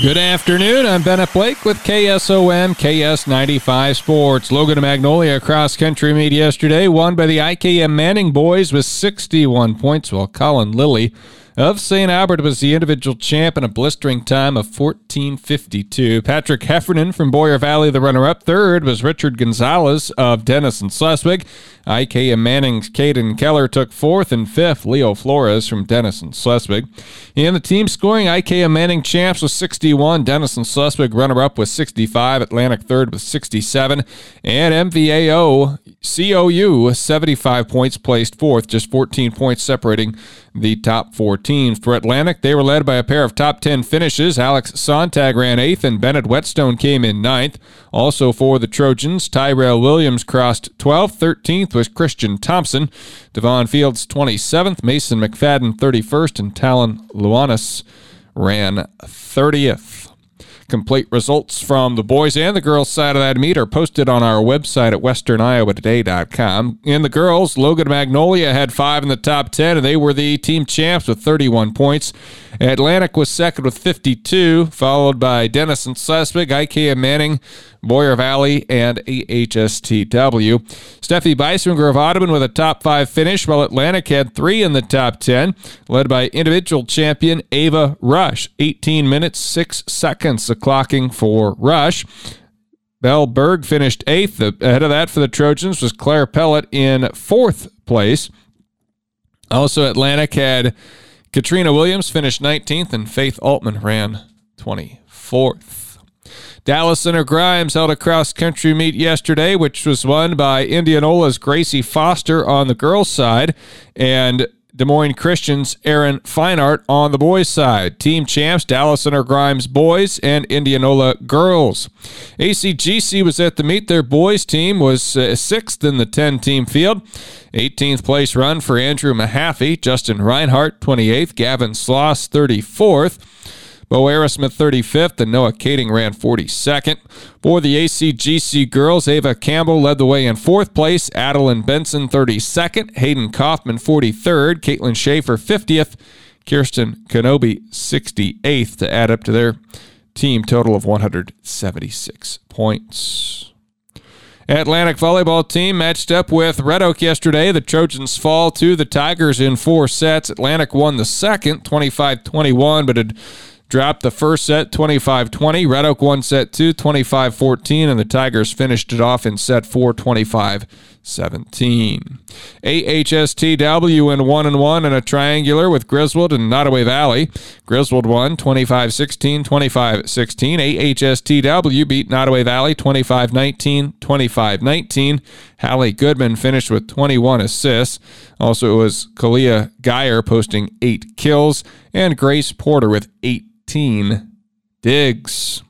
Good afternoon. I'm Bennett Blake with KSOM KS95 Sports. Logan Magnolia cross country meet yesterday, won by the IKM Manning boys with 61 points, while Colin Lilly of St. Albert was the individual champ in a blistering time of 14.52. Patrick Heffernan from Boyer Valley, the runner up. Third was Richard Gonzalez of Denison Schleswig. IKM Manning's Caden Keller took fourth and fifth. Leo Flores from Denison Schleswig. In the team scoring, IKM Manning champs with 61. Denison Schleswig runner up with 65. Atlantic third with 67. And MVAO COU 75 points placed fourth, just 14 points separating the top four teams. For Atlantic, they were led by a pair of top 10 finishes. Alex Sontag ran eighth, and Bennett Whetstone came in ninth. Also for the Trojans, Tyrell Williams crossed 12th. 13th was Christian Thompson. Devon Fields 27th. Mason McFadden 31st, and Talon Luanis ran 30th. Complete results from the boys and the girls side of that meet are posted on our website at westerniowatoday.com. In the girls, Logan Magnolia had five in the top 10, and they were the team champs with 31 points. Atlantic was second with 52, followed by Denison Schleswig, IKM Manning, Boyer Valley, and AHSTW. Steffi Beiswinger of Audubon with a top five finish, while Atlantic had three in the top 10, led by individual champion Ava Rush. 18 minutes, 6 seconds, clocking for Rush. Bell Berg finished eighth. Ahead of that for the Trojans was Claire Pellet in fourth place. Also, Atlantic had Katrina Williams finished 19th, and Faith Altman ran 24th. Dallas Center Grimes held a cross country meet yesterday, which was won by Indianola's Gracie Foster on the girls' side and Des Moines Christian's Aaron Feinart on the boys' side. Team champs Dallas Center Grimes boys and Indianola girls. ACGC was at the meet. Their boys' team was uh, sixth in the 10 team field. 18th place run for Andrew Mahaffey, Justin Reinhart 28th, Gavin Sloss 34th. Bo Aerosmith 35th and Noah Kading ran 42nd. For the ACGC girls, Ava Campbell led the way in fourth place, Adeline Benson 32nd, Hayden Kaufman 43rd, Caitlin Schaefer 50th, Kirsten Kenobi 68th to add up to their team total of 176 points. Atlantic volleyball team matched up with Red Oak yesterday. The Trojans fall to the Tigers in four sets. Atlantic won the second, 25 21, but had dropped the first set 25 20. Red Oak won set two 25 14, and the Tigers finished it off in set four 25 17. AHSTW in 1 and 1 in a triangular with Griswold and Nodaway Valley. Griswold won 25 16, 25 16. AHSTW beat Nodaway Valley 25 19, 25 19. Hallie Goodman finished with 21 assists. Also, it was Kalia Geyer posting eight kills, and Grace Porter with eight 18 digs.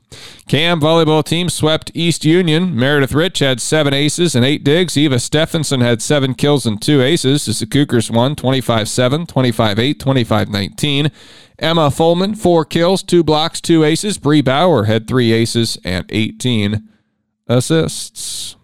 CAM volleyball team swept East Union. Meredith Rich had seven aces and eight digs. Eva Stephenson had seven kills and two aces. The Cougars won 25 7, 25 8, 25 19. Emma Fulman, four kills, two blocks, two aces. Bree Bauer had three aces and 18 assists.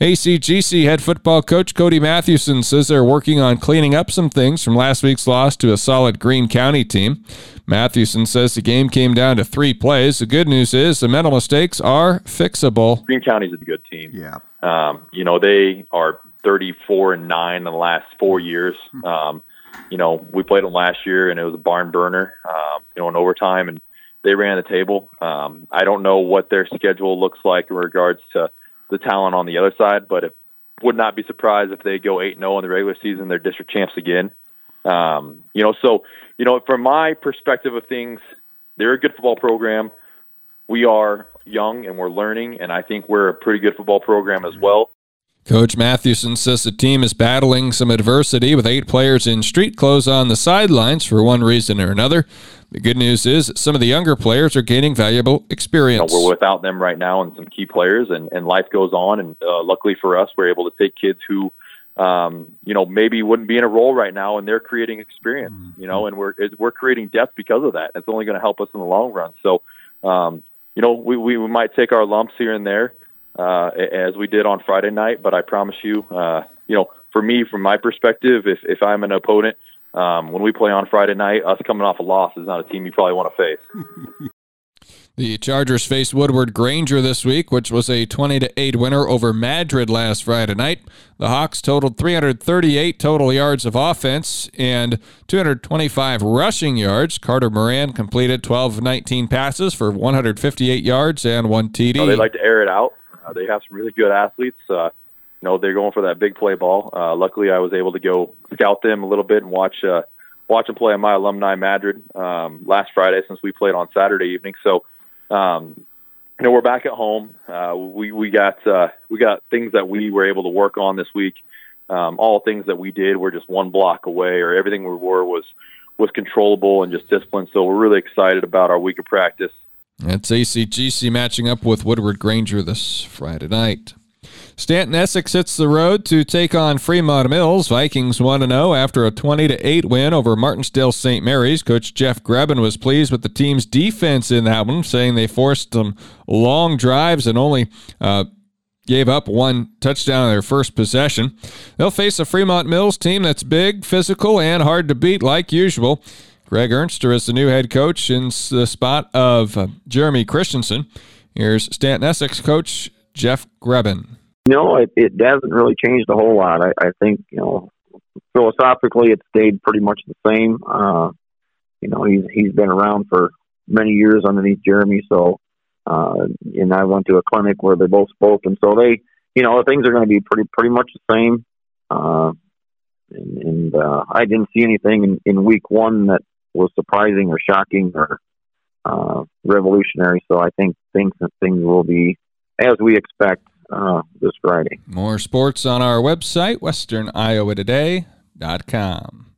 ACGC head football coach Cody Mathewson says they're working on cleaning up some things from last week's loss to a solid Greene County team. Mathewson says the game came down to three plays. The good news is the mental mistakes are fixable. Greene County's a good team. Yeah. Um, you know, they are 34 and 9 in the last four years. Hmm. Um, you know, we played them last year and it was a barn burner, um, you know, in overtime and they ran the table. Um, I don't know what their schedule looks like in regards to the talent on the other side, but it would not be surprised if they go 8 0 in the regular season. They're district champs again. Um, you know, so, you know, from my perspective of things, they're a good football program. We are young and we're learning, and I think we're a pretty good football program as well. Coach Mathewson says the team is battling some adversity with eight players in street clothes on the sidelines for one reason or another. The good news is some of the younger players are gaining valuable experience. You know, we're without them right now and some key players, and, and life goes on. And uh, luckily for us, we're able to take kids who, um, you know, maybe wouldn't be in a role right now, and they're creating experience. Mm-hmm. You know, and we're we're creating depth because of that. It's only going to help us in the long run. So, um, you know, we, we might take our lumps here and there uh, as we did on Friday night. But I promise you, uh, you know, for me, from my perspective, if if I'm an opponent, um, when we play on Friday night, us coming off a loss is not a team you probably want to face. The Chargers faced Woodward Granger this week, which was a 20 to 8 winner over Madrid last Friday night. The Hawks totaled 338 total yards of offense and 225 rushing yards. Carter Moran completed 12 of 19 passes for 158 yards and one TD. Oh, they like to air it out. Uh, they have some really good athletes. Uh, you know, they're going for that big play ball. Uh, luckily, I was able to go scout them a little bit and watch uh, watch them play on my alumni Madrid um, last Friday since we played on Saturday evening. So um, you know, we're back at home. Uh, we we got uh, we got things that we were able to work on this week. Um, all things that we did were just one block away, or everything we were was was controllable and just disciplined. So we're really excited about our week of practice. It's ACGC matching up with Woodward Granger this Friday night. Stanton Essex hits the road to take on Fremont Mills. Vikings 1 0 after a 20 8 win over Martensdale St. Mary's. Coach Jeff Grebben was pleased with the team's defense in that one, saying they forced some long drives and only uh, gave up one touchdown on their first possession. They'll face a Fremont Mills team that's big, physical, and hard to beat like usual. Greg Ernster is the new head coach in the spot of uh, Jeremy Christensen. Here's Stanton Essex coach Jeff Grebben. No, it, it hasn't really changed a whole lot. I, I think you know philosophically it stayed pretty much the same. Uh, you know, he's he's been around for many years underneath Jeremy. So, uh, and I went to a clinic where they both spoke, and so they, you know, things are going to be pretty pretty much the same. Uh, and, and uh, I didn't see anything in, in week one that was surprising or shocking or uh, revolutionary. So I think things things will be as we expect uh, this Friday. More sports on our website, westerniowatoday.com.